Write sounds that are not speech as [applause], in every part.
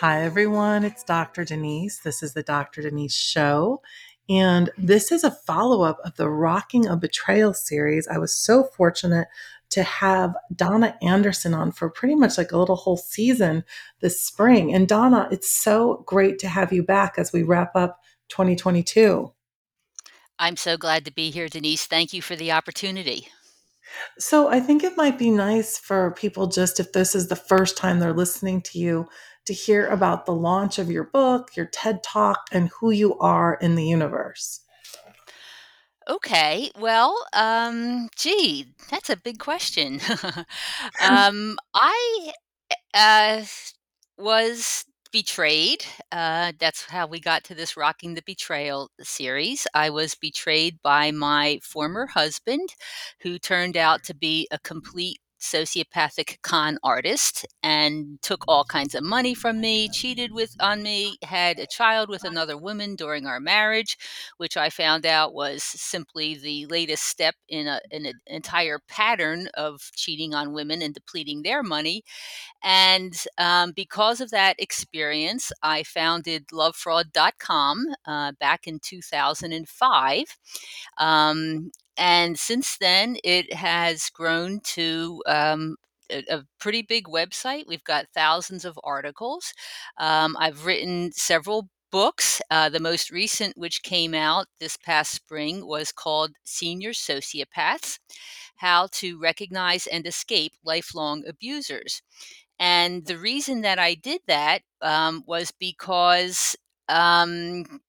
Hi, everyone. It's Dr. Denise. This is the Dr. Denise Show. And this is a follow up of the Rocking a Betrayal series. I was so fortunate to have Donna Andersen on for pretty much like a little whole season this spring. And Donna, it's so great to have you back as we wrap up 2022. I'm so glad to be here, Denise. Thank you for the opportunity. So, I think it might be nice for people just if this is the first time they're listening to you to hear about the launch of your book, your TED Talk, and who you are in the universe. Okay, well, um, gee, that's a big question. [laughs] um, I uh, was betrayed. Uh, that's how we got to this Rocking the Betrayal series. I was betrayed by my former husband, who turned out to be a complete sociopathic con artist and took all kinds of money from me, cheated with on me, had a child with another woman during our marriage, which I found out was simply the latest step in, a, an entire pattern of cheating on women and depleting their money. And um, because of that experience, I founded lovefraud.com uh, back in 2005. Um, and since then, it has grown to um, a, a, pretty big website. We've got thousands of articles. Um, I've written several books. Uh, the most recent, which came out this past spring, was called Senior Sociopaths How to Recognize and Escape Lifelong Abusers. And the reason that I did that um, was because um,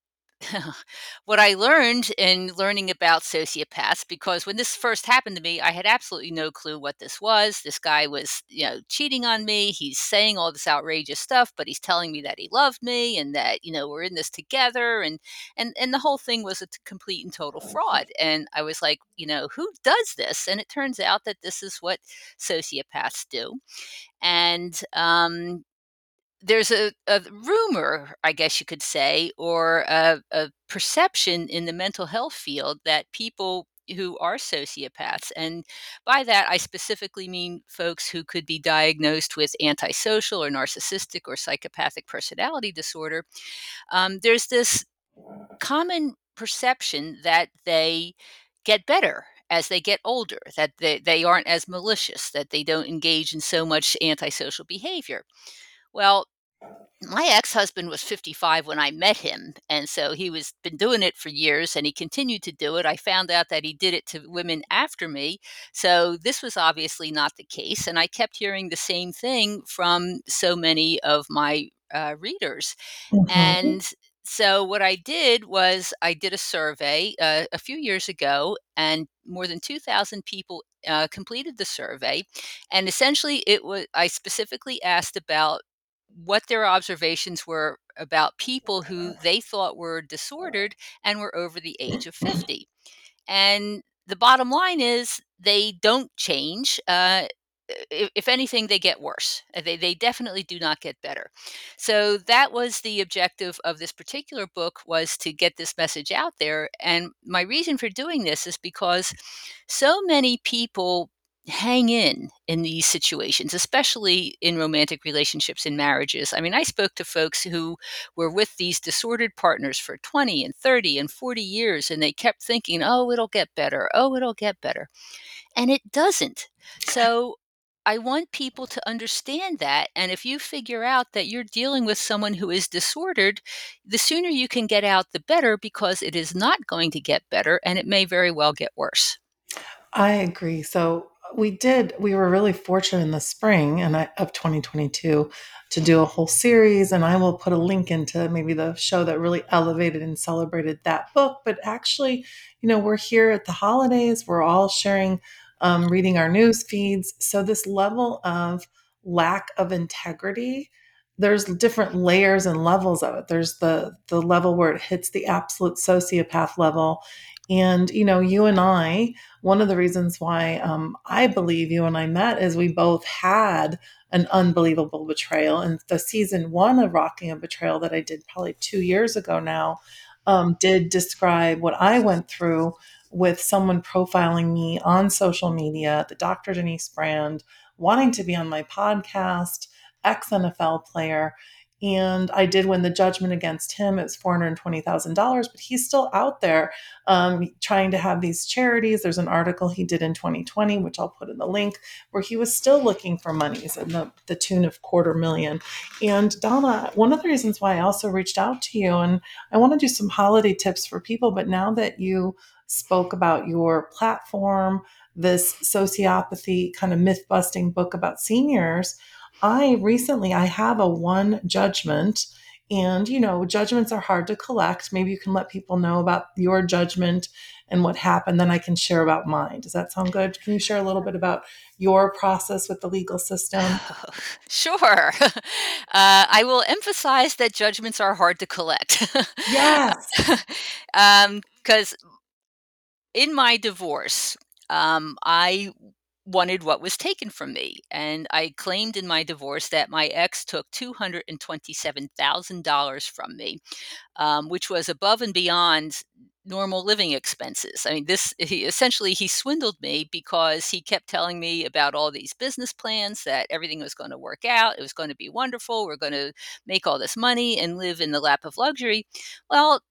[laughs] what I learned in learning about sociopaths, because when this first happened to me, I had absolutely no clue what this was. This guy was, you know, cheating on me. He's saying all this outrageous stuff, but he's telling me that he loved me and that, you know, we're in this together. And and and the whole thing was a t- complete and total fraud. And I was like, you know, who does this? And it turns out that this is what sociopaths do. And um, there's a, a, rumor, I guess you could say, or a, a, perception in the mental health field that people who are sociopaths, and by that I specifically mean folks who could be diagnosed with antisocial or narcissistic or psychopathic personality disorder, um, there's this common perception that they get better as they get older, that they, they aren't as malicious, that they don't engage in so much antisocial behavior. Well, my ex-husband was 55 when I met him, and so he was been doing it for years and he continued to do it. I found out that he did it to women after me. So this was obviously not the case and I kept hearing the same thing from so many of my uh, readers. Mm-hmm. And so what I did was I did a survey uh, a few years ago, and more than 2,000 people uh, completed the survey. And essentially, it was I specifically asked about what their observations were about people who they thought were disordered and were over the age of [clears throat] 50. And the bottom line is they don't change. Uh, if anything, they get worse. Uh, they, they definitely do not get better. So that was the objective of this particular book was to get this message out there. And my reason for doing this is because so many people hang in in these situations, especially in romantic relationships and marriages. I mean, I spoke to folks who were with these disordered partners for 20 and 30 and 40 years, and they kept thinking, oh, it'll get better. Oh, it'll get better. And it doesn't. [laughs] So I want people to understand that. And if you figure out that you're dealing with someone who is disordered, the sooner you can get out, the better, because it is not going to get better and it may very well get worse. I agree. So we did we were really fortunate in the spring and I, of 2022 to do a whole series and i will put a link into maybe the show that really elevated and celebrated that book. But actually you know we're here at the holidays. We're all sharing um, reading our news feeds. So this level of lack of integrity there's different layers and levels of it. There's the the level where it hits the absolute sociopath level and, you know, you and I, one of the reasons why um, I believe you and I met is we both had an unbelievable betrayal. And the season one of Rocking a Betrayal that I did probably two years ago now um, did describe what I went through with someone profiling me on social media, the Dr. Denise brand, wanting to be on my podcast, ex NFL player. And I did win the judgment against him. It's $420,000, but he's still out there um, trying to have these charities. There's an article he did in 2020, which I'll put in the link, where he was still looking for monies in the, the tune of quarter million. And Donna, one of the reasons why I also reached out to you, and I want to do some holiday tips for people, but now that you spoke about your platform, this sociopathy kind of myth busting book about seniors, I recently I have a one judgment and you know judgments are hard to collect. Maybe you can let people know about your judgment and what happened then I can share about mine. Does that sound good? Can you share a little bit about your process with the legal system? [laughs] Sure. [laughs] Uh, I will emphasize that judgments are hard to collect. Yes. [laughs] um, 'cause in my divorce, um, I wanted what was taken from me, and I claimed in my divorce that my ex took $227,000 from me, um, which was above and beyond normal living expenses. I mean, this he essentially he swindled me because he kept telling me about all these business plans that everything was going to work out, it was going to be wonderful, we're going to make all this money and live in the lap of luxury. Well,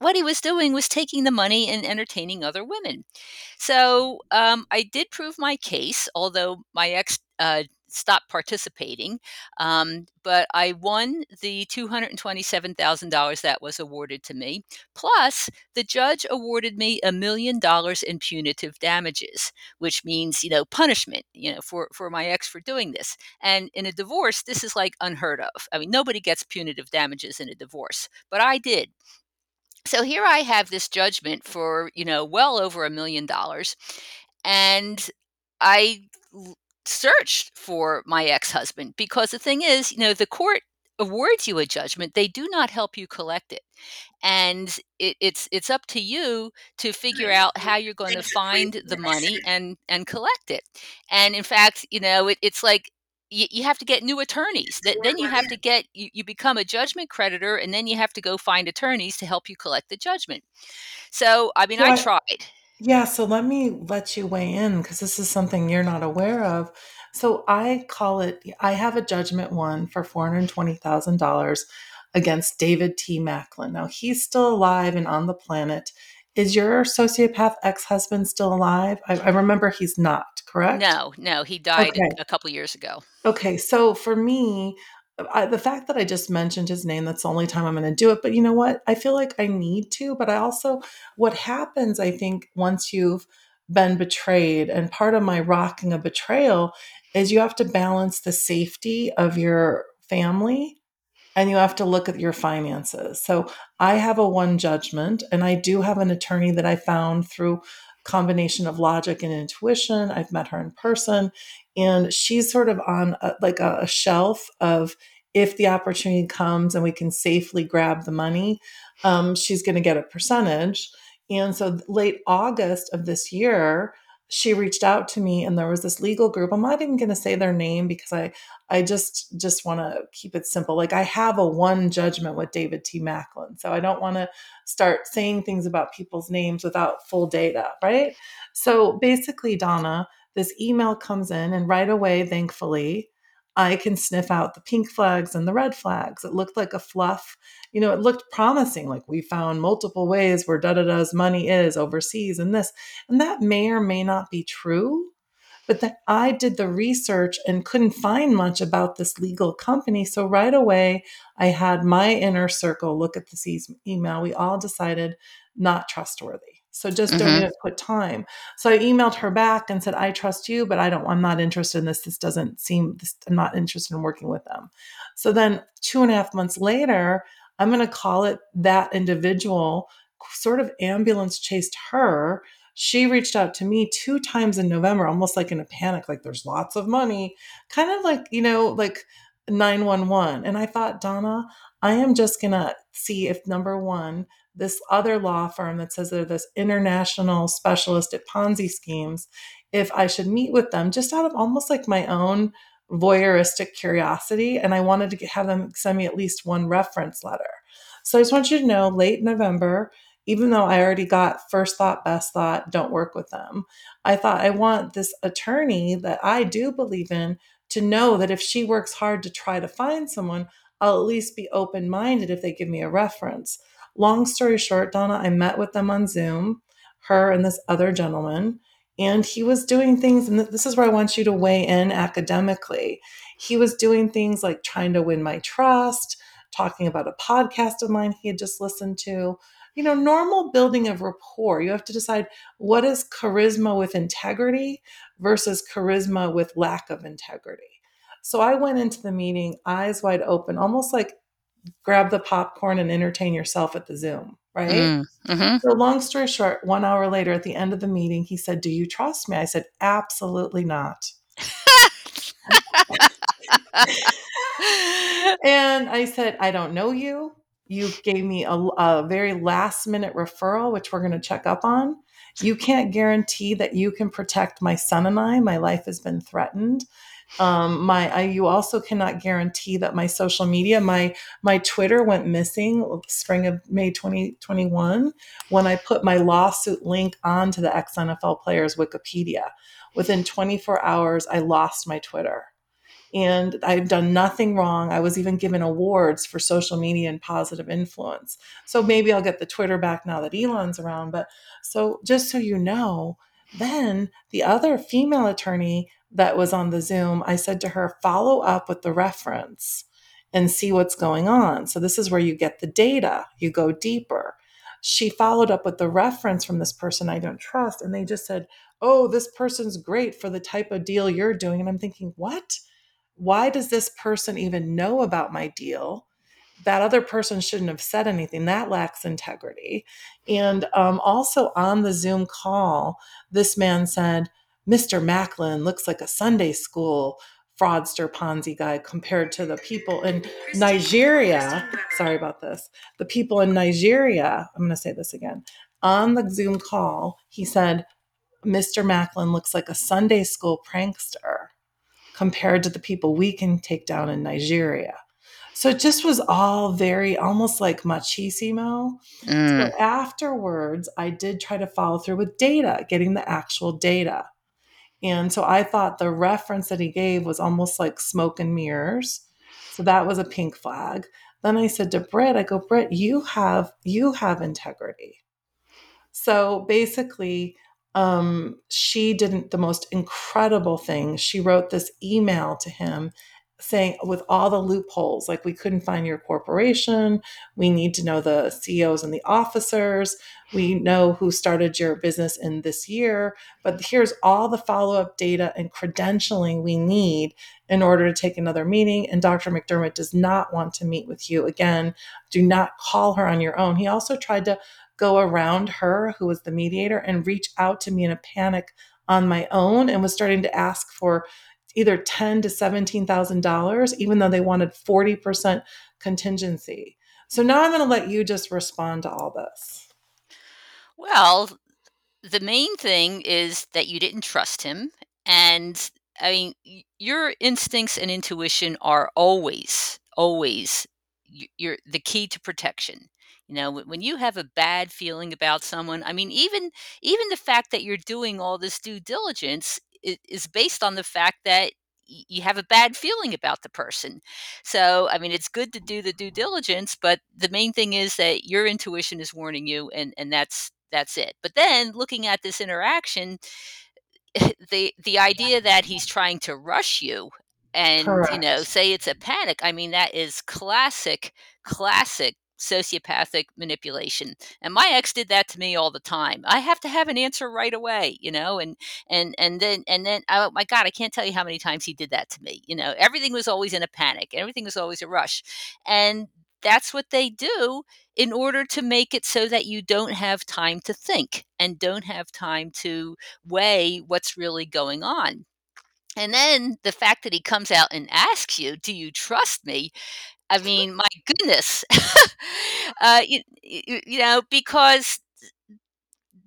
what he was doing was taking the money and entertaining other women. So um, I did prove my case, although my ex uh, stopped participating. Um, but I won the $227,000 that was awarded to me. Plus, the judge awarded me a million dollars in punitive damages, which means, you know, punishment, you know, for, for my ex for doing this. And in a divorce, this is like unheard of. I mean, nobody gets punitive damages in a divorce, but I did. So here I have this judgment for, you know, well over a million dollars. And I searched for my ex husband because the thing is, you know, the court awards you a judgment, they do not help you collect it. And it, it's it's up to you to figure out how you're going to find the money and and collect it. And in fact, you know, it, it's like you, you have to get new attorneys. That then you have to get you, you become a judgment creditor, and then you have to go find attorneys to help you collect the judgment. So, I mean, So I I, tried. Yeah, so let me let you weigh in because this is something you're not aware of. So I call it, I have a judgment one for $420,000 against David T. Macklin. Now he's still alive and on the planet. Is your sociopath ex husband still alive? I, I remember he's not, correct? No, no, he died Okay. a, couple years ago. Okay, so for me, I, the fact that I just mentioned his name, that's the only time I'm going to do it. But you know what? I feel like I need to. But I also, what happens, I think, once you've been betrayed, and part of my rocking a betrayal is you have to balance the safety of your family and you have to look at your finances. So I have a one judgment and I do have an attorney that I found through combination of logic and intuition. I've met her in person and she's sort of on a, like a, a shelf of if the opportunity comes and we can safely grab the money, um, she's going to get a percentage. And so late August of this year, she reached out to me and there was this legal group. I'm not even going to say their name because I I just just want to keep it simple. Like I have a one judgment with David T. Macklin, so I don't want to start saying things about people's names without full data, right? So basically, Donna, this email comes in, and right away, thankfully, I can sniff out the pink flags and the red flags. It looked like a fluff, you know, it looked promising. Like we found multiple ways where da da da's money is overseas and this, and that may or may not be true but that I did the research and couldn't find much about this legal company. So right away, I had my inner circle look at this e- email. We all decided not trustworthy. So just don't hmm even put time. So I emailed her back and said, I trust you, but I don't, I'm not interested in this. This doesn't seem, this, I'm not interested in working with them. So then two and a half months later, I'm going to call it that individual sort of ambulance chased her she reached out to me two times in November, almost like in a panic, like there's lots of money, kind of like, you know, like 911. And I thought, Donna, I am just going to see if number one, this other law firm that says they're this international specialist at Ponzi schemes, if I should meet with them just out of almost like my own voyeuristic curiosity. And I wanted to have them send me at least one reference letter. So I just want you to know late November, even though I already got first thought, best thought, don't work with them, I thought I want this attorney that I do believe in to know that if she works hard to try to find someone, I'll at least be open minded if they give me a reference. Long story short, Donna, I met with them on Zoom, her and this other gentleman, and he was doing things, and this is where I want you to weigh in academically. He was doing things like trying to win my trust, talking about a podcast of mine he had just listened to. You know, normal building of rapport. You have to decide what is charisma with integrity versus charisma with lack of integrity. So I went into the meeting eyes wide open, almost like grab the popcorn and entertain yourself at the Zoom, right? Mm, mhm. So, long story short, one hour later at the end of the meeting, he said, Do you trust me? I said, Absolutely not. [laughs] and I said, I don't know you. You gave me a, a very last minute referral, which we're going to check up on. You can't guarantee that you can protect my son and I. My life has been threatened. Um, my I, you also cannot guarantee that my social media, my my Twitter went missing spring of May 2021 when I put my lawsuit link onto the ex NFL players Wikipedia. Within 24 hours, I lost my Twitter and I've done nothing wrong. I was even given awards for social media and positive influence. So maybe I'll get the Twitter back now that Elon's around. But so just so you know, then the other female attorney that was on the Zoom, I said to her, follow up with the reference and see what's going on. So this is where you get the data, you go deeper. She followed up with the reference from this person I don't trust, and they just said, Oh, this person's great for the type of deal you're doing. And I'm thinking, What? why does this person even know about my deal? That other person shouldn't have said anything. That lacks integrity. And um, also on the Zoom call, this man said, Mr. Macklin looks like a Sunday school fraudster Ponzi guy compared to the people in Nigeria. Sorry about this. The people in Nigeria, I'm going to say this again. On the Zoom call, he said, Mr. Macklin looks like a Sunday school prankster compared to the people we can take down in Nigeria. So it just was all very almost like machismo. So Mm. afterwards, I did try to follow through with data, getting the actual data. And so I thought the reference that he gave was almost like smoke and mirrors. So that was a pink flag. Then I said to Britt, I go, Britt, you have you have integrity. So basically, um, she didn't the most incredible thing. She wrote this email to him saying, with all the loopholes, like we couldn't find your corporation, we need to know the CEOs and the officers, we know who started your business in this year, but here's all the follow up data and credentialing we need in order to take another meeting. And Dr. McDermott does not want to meet with you again. Do not call her on your own. He also tried to go around her, who was the mediator, and reach out to me in a panic on my own and was starting to ask for either ten to seventeen thousand dollars, even though they wanted forty percent contingency. So now I'm going to let you just respond to all this. Well, the main thing is that you didn't trust him. And I mean, your instincts and intuition are always, always you're the key to protection. You know, when you have a bad feeling about someone, I mean, even even the fact that you're doing all this due diligence is, is based on the fact that you have a bad feeling about the person. So, I mean, it's good to do the due diligence, but the main thing is that your intuition is warning you, and and that's that's it. But then looking at this interaction, [laughs] the the idea that he's trying to rush you and you know say it's a panic i mean that is classic classic sociopathic manipulation and my ex did that to me all the time i have to have an answer right away you know and and and then and then oh my god i can't tell you how many times he did that to me you know everything was always in a panic everything was always a rush and that's what they do in order to make it so that you don't have time to think and don't have time to weigh what's really going on. And then the fact that he comes out and asks you, "Do you trust me?" I mean, my goodness. [laughs] uh, you, you, you know, because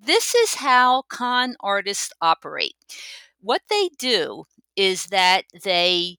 this is how con artists operate. What they do is that they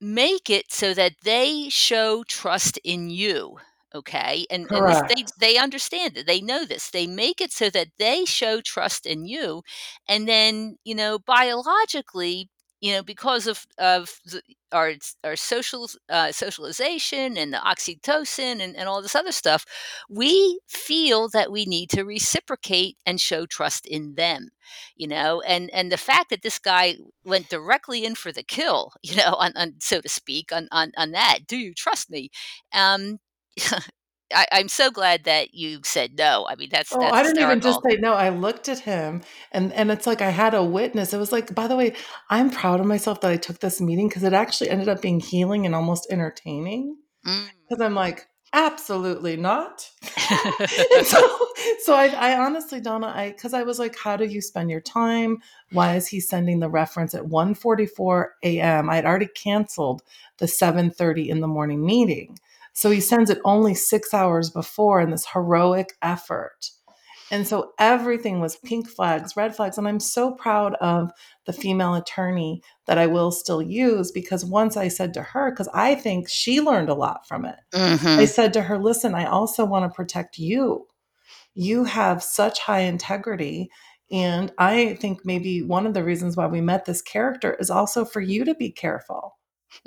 make it so that they show trust in you okay and and they they understand it they know this they make it so that they show trust in you and then you know biologically you know, because of of the, our our social uh, socialization and the oxytocin and, and all this other stuff, we feel that we need to reciprocate and show trust in them, you know, and and the fact that this guy went directly in for the kill, [laughs] you know, on, on so to speak, on on on that. Do you trust me? Um, [laughs] I, I'm so glad that you said no. I mean, that's Oh, that's I didn't even just say no, I looked at him and and it's like I had a witness. It was like, by the way, I'm proud of myself that I took this meeting because it actually ended up being healing and almost entertaining. Mm. Because I'm like, absolutely not. [laughs] so, [laughs] so I, I honestly, Donna, I because I was like, how do you spend your time? Why is he sending the reference at 1:44 a.m.? I had already canceled the 7:30 in the morning meeting. So he sends it only six hours before in this heroic effort. And so everything was pink flags, red flags. And I'm so proud of the female attorney that I will still use because once I said to her, because I think she learned a lot from it, I hmm said to her, listen, I also want to protect you. You have such high integrity. And I think maybe one of the reasons why we met this character is also for you to be careful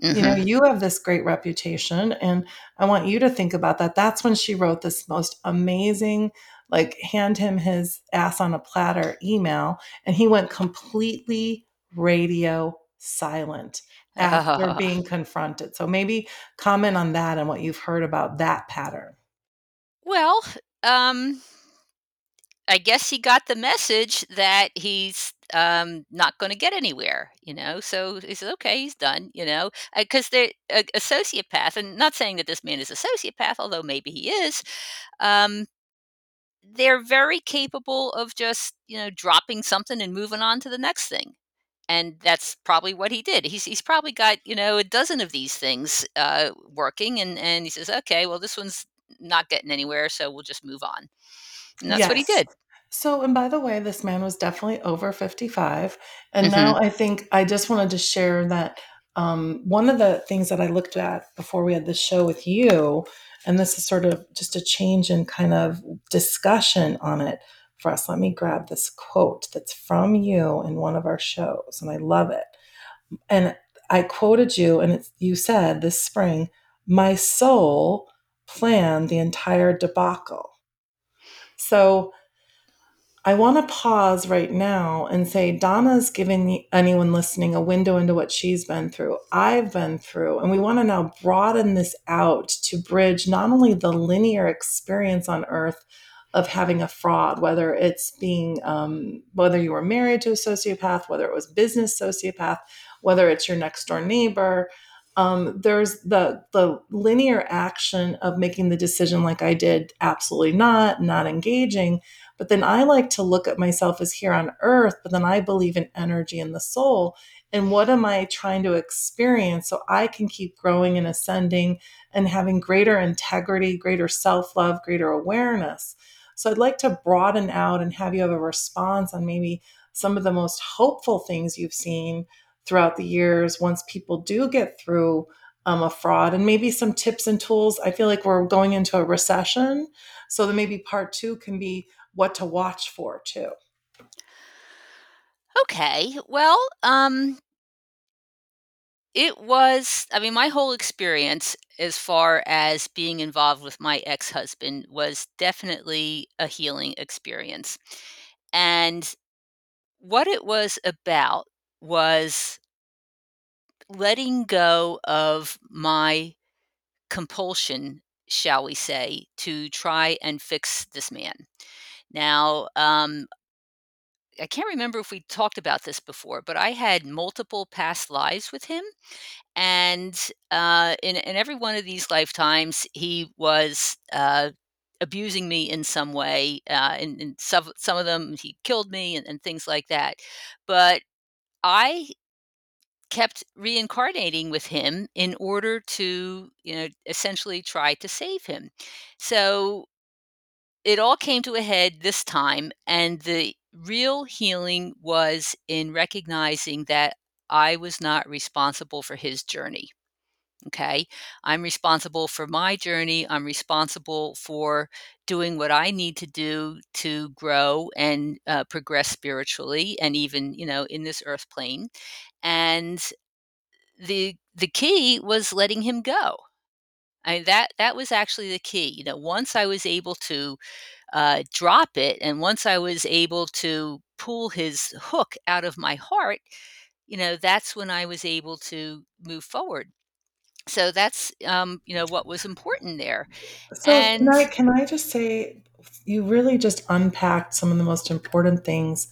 you know, hmm you have this great reputation, and I want you to think about that. That's when she wrote this most amazing, like, hand him his ass on a platter email, and he went completely radio silent after [laughs] being confronted. So maybe comment on that and what you've heard about that pattern. Well, um, I guess he got the message that he's um, not going to get anywhere, you know. So he says, "Okay, he's done," you know, because they're a, a sociopath, and not saying that this man is a sociopath, although maybe he is. Um, they're very capable of just you know dropping something and moving on to the next thing. And that's probably what he did. He's he's probably got you know a dozen of these things uh, working, and and he says, "Okay, well this one's not getting anywhere, so we'll just move on." And that's what he did. So, and by the way, this man was definitely over 55. And now Mhm. I think I just wanted to share that um, one of the things that I looked at before we had this show with you, and this is sort of just a change in kind of discussion on it for us. Let me grab this quote that's from you in one of our shows, and I love it. And I quoted you, and it's, you said this spring, my soul planned the entire debacle. So, I want to pause right now and say Donna's giving anyone listening a window into what she's been through, I've been through, and we want to now broaden this out to bridge not only the linear experience on earth of having a fraud, whether it's being, um, whether you were married to a sociopath, whether it was business sociopath, whether it's your next door neighbor. Um, there's the the linear action of making the decision like I did, absolutely not, not engaging, but then I like to look at myself as here on earth, but then I believe in energy and the soul. And what am I trying to experience so I can keep growing and ascending and having greater integrity, greater self love, greater awareness? So I'd like to broaden out and have you have a response on maybe some of the most hopeful things you've seen throughout the years once people do get through um, a fraud and maybe some tips and tools. I feel like we're going into a recession. So then maybe part two can be what to watch for too. Okay. Well, um, it was, I mean, my whole experience as far as being involved with my ex husband was definitely a healing experience. And what it was about was letting go of my compulsion, shall we say, to try and fix this man. Now, um, I can't remember if we talked about this before, but I had multiple past lives with him. And uh, in, in every one of these lifetimes, he was uh, abusing me in some way. Uh, and, and some, some of them, he killed me and, and things like that. But I kept reincarnating with him in order to, you know, essentially try to save him. So it all came to a head this time, and the real healing was in recognizing that I was not responsible for his journey. Okay. I'm responsible for my journey. I'm responsible for doing what I need to do to grow and uh, progress spiritually and even, you know, in this earth plane. And the the key was letting him go. I mean, that that was actually the key. You know, once I was able to uh, drop it, and once I was able to pull his hook out of my heart, you know, that's when I was able to move forward. So that's um, you know what was important there, So can and I can I just say you really just unpacked some of the most important things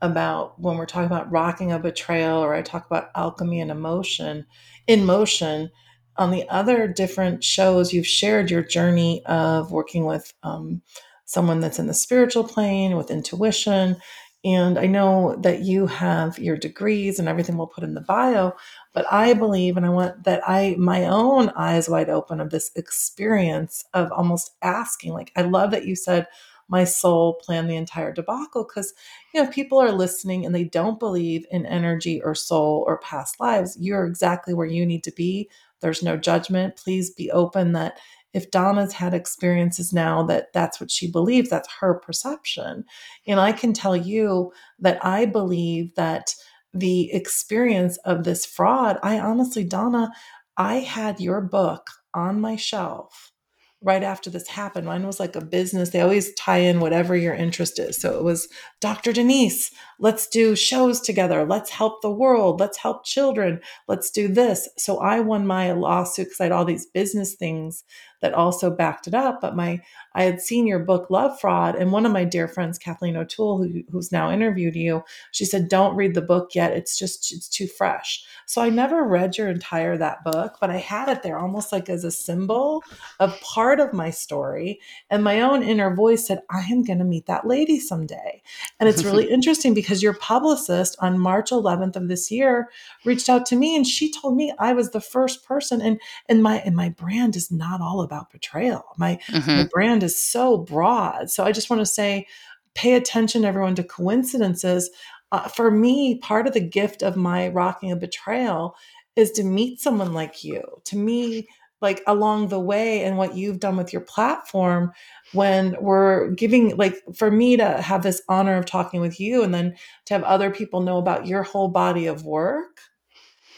about when we're talking about rocking a betrayal or I talk about alchemy and emotion in motion. On the other different shows, you've shared your journey of working with um, someone that's in the spiritual plane with intuition. And I know that you have your degrees and everything we'll put in the bio, but I believe, and I want that I, my own eyes wide open of this experience of almost asking, like, I love that you said, my soul planned the entire debacle because you know, people are listening and they don't believe in energy or soul or past lives, you're exactly where you need to be. There's no judgment. Please be open that if Donna's had experiences now that that's what she believes, that's her perception. And I can tell you that I believe that the experience of this fraud, I honestly, Donna, I had your book on my shelf right after this happened. Mine was like a business. They always tie in whatever your interest is. So it was Dr. Denise, let's do shows together. Let's help the world. Let's help children. Let's do this. So I won my lawsuit because I had all these business things that also backed it up. But my I had seen your book Love Fraud, and one of my dear friends, Kathleen O'Toole, who, who's now interviewed you, she said, "Don't read the book yet. It's just it's too fresh." So I never read your entire that book, but I had it there almost like as a symbol of part of my story. And my own inner voice said, "I am going to meet that lady someday." And it's really [laughs] interesting because your publicist on March 11th of this year reached out to me and she told me I was the first person and and my and my brand is not all about betrayal. My my Mhm. brand is so broad. So I just want to say pay attention everyone to coincidences. Uh, for me, part of the gift of my rocking a betrayal is to meet someone like you. To me, like along the way and what you've done with your platform when we're giving like for me to have this honor of talking with you and then to have other people know about your whole body of work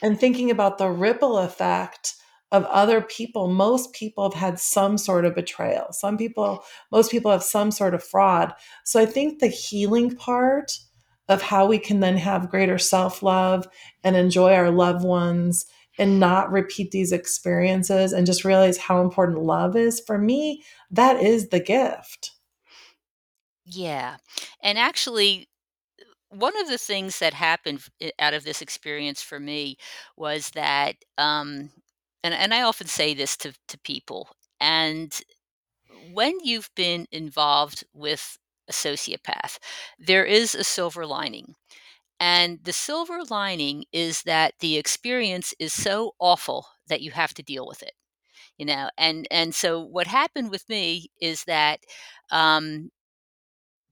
and thinking about the ripple effect of other people most people have had some sort of betrayal. Some people most people have some sort of fraud. So i think the healing part of how we can then have greater self-love and enjoy our loved ones and not repeat these experiences and just realize how important love is for me that is the gift. Yeah, and actually, one of the things that happened out of this experience for me was that, um, and and I often say this to to people, and when you've been involved with a sociopath, there is a silver lining. And the silver lining is that the experience is so awful that you have to deal with it, you know. And and so what happened with me is that um,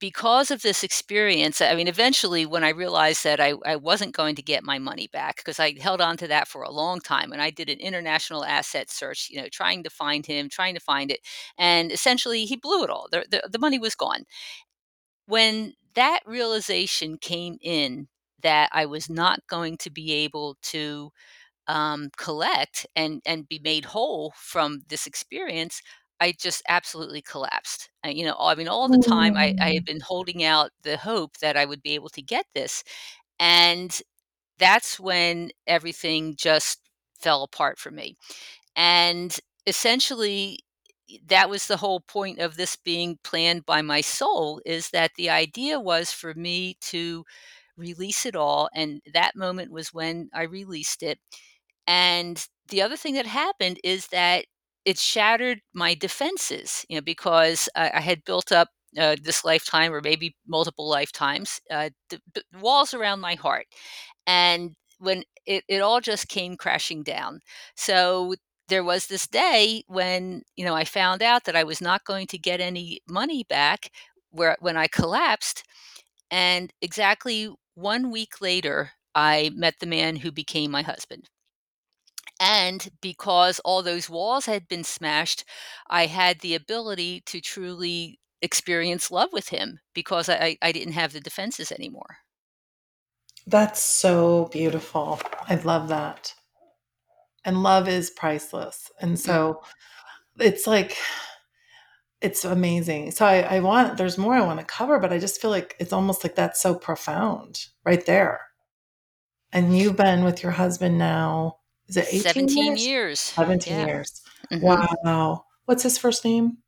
because of this experience, I mean, eventually, when I realized that I, I wasn't going to get my money back, because I held on to that for a long time, and I did an international asset search, you know, trying to find him, trying to find it, and essentially, he blew it all. The, the, the money was gone. When that realization came in that I was not going to be able to um, collect and and be made whole from this experience, I just absolutely collapsed. Uh, you know, I mean, all the time I, I had Mm. been holding out the hope that I would be able to get this, and that's when everything just fell apart for me. And essentially, that was the whole point of this being planned by my soul is that the idea was for me to release it all and that moment was when I released it and the other thing that happened is that it shattered my defenses, you know, because I, I had built up uh, this lifetime or maybe multiple lifetimes, uh, the, walls around my heart. And when it, it all just came crashing down. So there was this day when, you know, I found out that I was not going to get any money back where when I collapsed. And exactly one week later, I met the man who became my husband And because all those walls had been smashed, I had the ability to truly experience love with him because I I didn't have the defenses anymore. That's so beautiful. I love that. And love is priceless. And so it's like it's amazing. So I, I want there's more I want to cover, but I just feel like it's almost like that's so profound right there. And you've been with your husband now, is it 18 17 years? years. 17 Yeah. years. Mhm. Wow. What's his first name?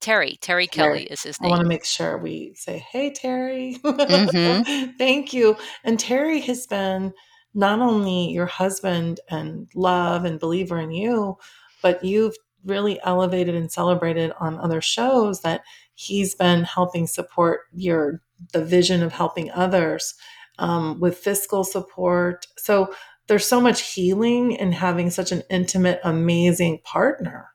Terry, Terry Terry. Kelly is his name. I want to make sure we say, hey, Terry. Mhm. [laughs] Thank you. And Terry has been not only your husband and love and believer in you, but you've really elevated and celebrated on other shows that he's been helping support your the vision of helping others um, with fiscal support. So there's so much healing in having such an intimate, amazing partner.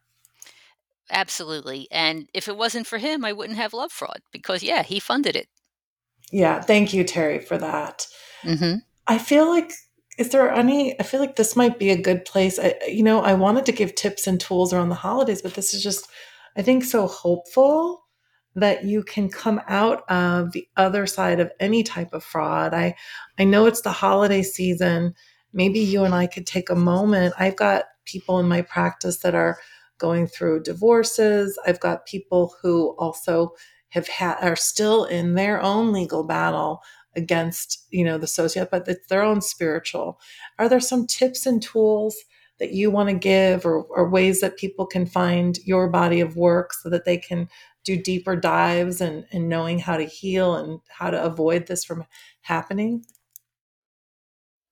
Absolutely. And if it wasn't for him, I wouldn't have Love Fraud because yeah, he funded it. Yeah, thank you, Terry, for that. Mhm. I feel like is there any I feel like this might be a good place. I you know, I wanted to give tips and tools around the holidays, but this is just I think so hopeful that you can come out of the other side of any type of fraud. I I know it's the holiday season. Maybe you and I could take a moment. I've got people in my practice that are going through divorces. I've got people who also have had are still in their own legal battle against you know the sociopath but it's their own spiritual are there some tips and tools that you want to give or, or ways that people can find your body of work so that they can do deeper dives and, and knowing how to heal and how to avoid this from happening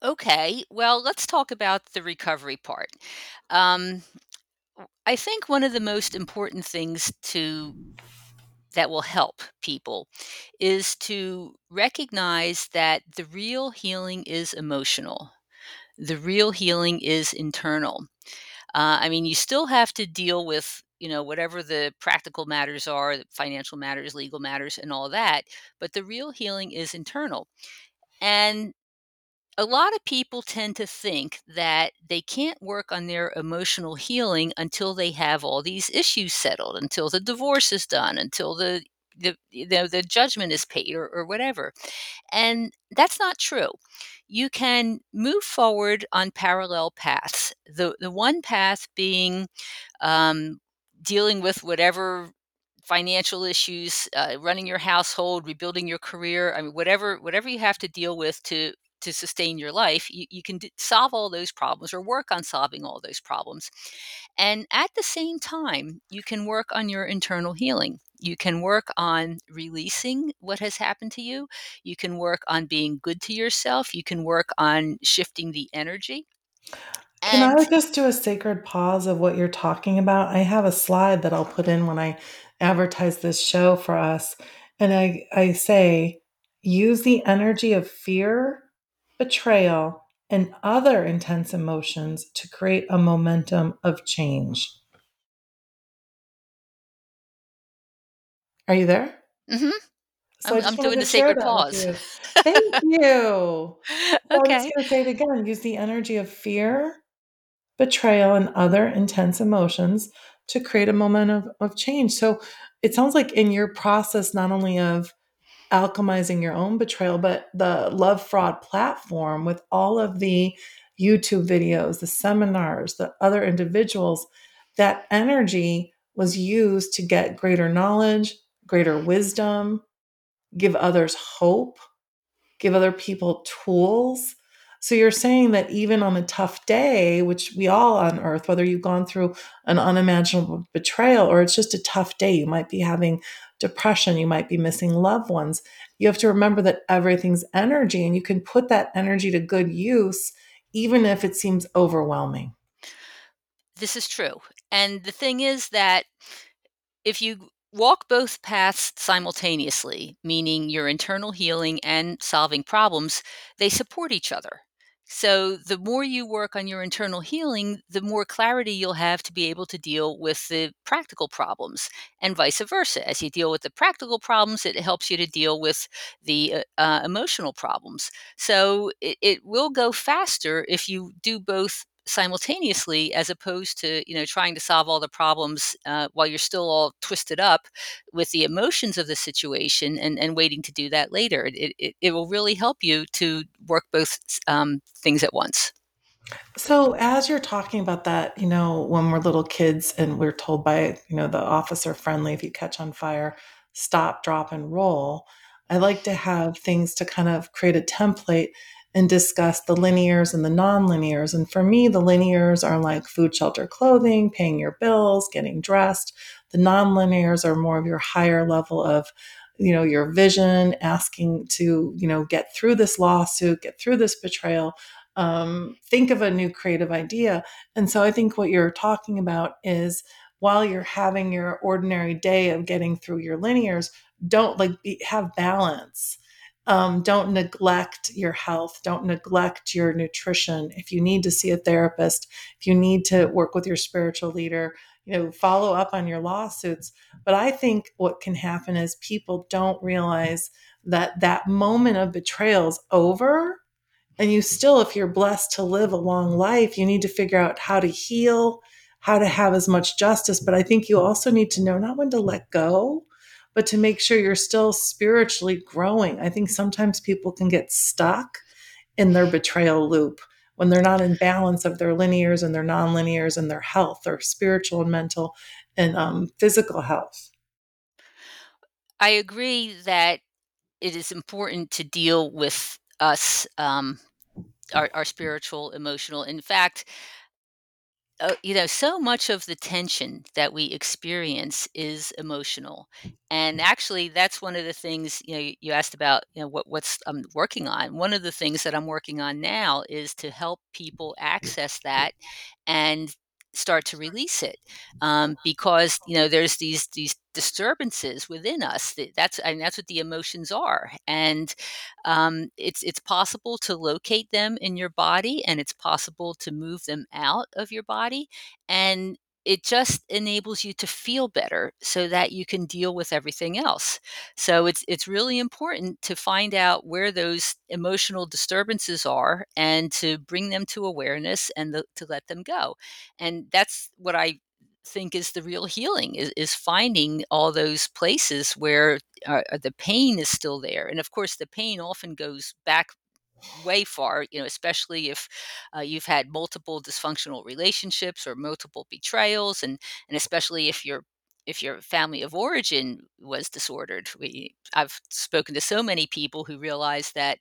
Okay. Well, let's talk about the recovery part. Um, I think one of the most important things to that will help people is to recognize that the real healing is emotional. The real healing is internal. Uh, I mean, you still have to deal with, you know, whatever the practical matters are, the financial matters, legal matters, and all that, but the real healing is internal. And a lot of people tend to think that they can't work on their emotional healing until they have all these issues settled, until the divorce is done, until the the the judgment is paid or, or whatever. And that's not true. You can move forward on parallel paths. The the one path being um, dealing with whatever financial issues, uh, running your household, rebuilding your career. I mean, whatever whatever you have to deal with to to sustain your life, you, you can d- solve all those problems or work on solving all those problems. And at the same time, you can work on your internal healing. You can work on releasing what has happened to you. You can work on being good to yourself. You can work on shifting the energy. Can I just do a sacred pause of what you're talking about? I have a slide that I'll put in when I advertise this show for us. And I, I say, use the energy of fear, betrayal, and other intense emotions to create a momentum of change. Are you there? Mm-hmm. So I I'm, I'm doing the sacred pause. you. [laughs] Thank you. So I'm just okay. going to say it again use the energy of fear, betrayal, and other intense emotions to create a moment of, of change. So it sounds like in your process, not only of alchemizing your own betrayal, but the Love Fraud platform with all of the YouTube videos, the seminars, the other individuals, that energy was used to get greater knowledge, greater wisdom, give others hope give other people tools. So you're saying that even on a tough day, which we all on earth, whether you've gone through an unimaginable betrayal or it's just a tough day, you might be having depression, you might be missing loved ones. You have to remember that everything's energy and you can put that energy to good use, even if it seems overwhelming. This is true. And the thing is that if you walk both paths simultaneously, meaning your internal healing and solving problems, they support each other. So, the more you work on your internal healing, the more clarity you'll have to be able to deal with the practical problems, and vice versa. As you deal with the practical problems, it helps you to deal with the uh, uh, emotional problems. So, it, it will go faster if you do both simultaneously as opposed to you know trying to solve all the problems uh, while you're still all twisted up with the emotions of the situation and, and waiting to do that later it, it, it will really help you to work both um, things at once So, as you're talking about that, you know, when we're little kids and we're told by, you know, the officer friendly, if you catch on fire, stop, drop, and roll. I like to have things to kind of create a template and discuss the linears and the non-linears. And for me, the linears are like food, shelter, clothing, paying your bills, getting dressed. The non-linears are more of your higher level of you know your vision asking to you know get through this lawsuit get through this betrayal um, think of a new creative idea. And so I think what you're talking about is while you're having your ordinary day of getting through your linears, don't like be, have balance. Um, don't neglect your health. Don't neglect your nutrition. If you need to see a therapist, if you need to work with your spiritual leader, you know, follow up on your lawsuits. But I think what can happen is people don't realize that that moment of betrayal is over and you still, if you're blessed to live a long life, you need to figure out how to heal, how to have as much justice. But I think you also need to know not when to let go, but to make sure you're still spiritually growing. I think sometimes people can get stuck in their betrayal loop when they're not in balance of their linears and their non-linears and their health, their spiritual and mental and um, physical health. i agree that it is important to deal with us um, our, our spiritual emotional in fact uh, you know, so much of the tension that we experience is emotional, and actually, that's one of the things. You know, you, you asked about you know what what's I'm working on. One of the things that I'm working on now is to help people access that and start to release it um, because you know there's these these disturbances within us that, that's and that's what the emotions are and um, it's it's possible to locate them in your body and it's possible to move them out of your body and it just enables you to feel better so that you can deal with everything else. So it's it's really important to find out where those emotional disturbances are and to bring them to awareness and the, to let them go. And that's what I think is the real healing is, is finding all those places where uh, the pain is still there and of course the pain often goes back way far, you know, especially if uh, you've had multiple dysfunctional relationships or multiple betrayals, and and especially if your if your family of origin was disordered. We I've spoken to so many people who realize that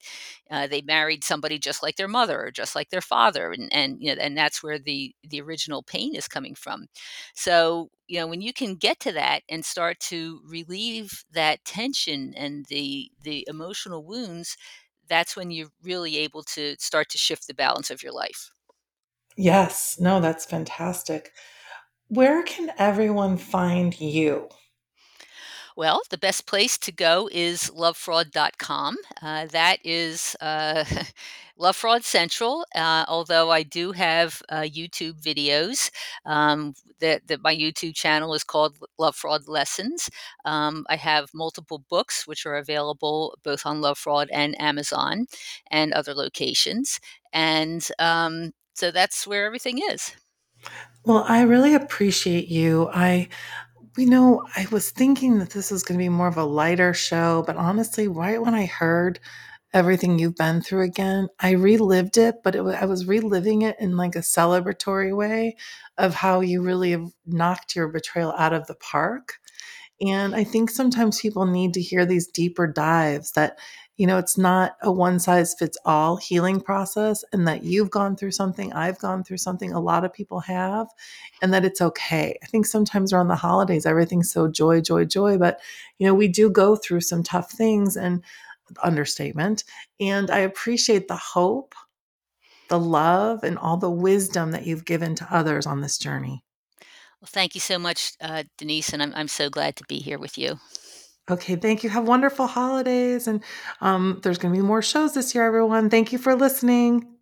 uh, they married somebody just like their mother or just like their father, and and you know, and that's where the the original pain is coming from. So you know when you can get to that and start to relieve that tension and the the emotional wounds that's when you're really able to start to shift the balance of your life. Yes, no, that's fantastic. Where can everyone find you? Well, the best place to go is lovefraud.com. Uh, that is uh, [laughs] Love Fraud Central, uh, although I do have uh, YouTube videos. Um, that, that my YouTube channel is called Love Fraud Lessons. Um, I have multiple books which are available both on Love Fraud and Amazon and other locations. And um, so that's where everything is. Well, I really appreciate you. I You know, I was thinking that this was gonna be more of a lighter show, but honestly, right when I heard everything you've been through again, I relived it, but it I was reliving it in, like, a celebratory way of how you really have knocked your betrayal out of the park. And I think sometimes people need to hear these deeper dives that, you know, it's not a one size fits all healing process and that you've gone through something, I've gone through something, a lot of people have, and that it's okay. I think sometimes around the holidays, everything's so joy, joy, joy, but, you know, we do go through some tough things and understatement. And I appreciate the hope, the love, and all the wisdom that you've given to others on this journey. Well, thank you so much, uh, Denise, and I'm, I'm so glad to be here with you. Okay, thank you. Have wonderful holidays. And um, there's going to be more shows this year, everyone. Thank you for listening.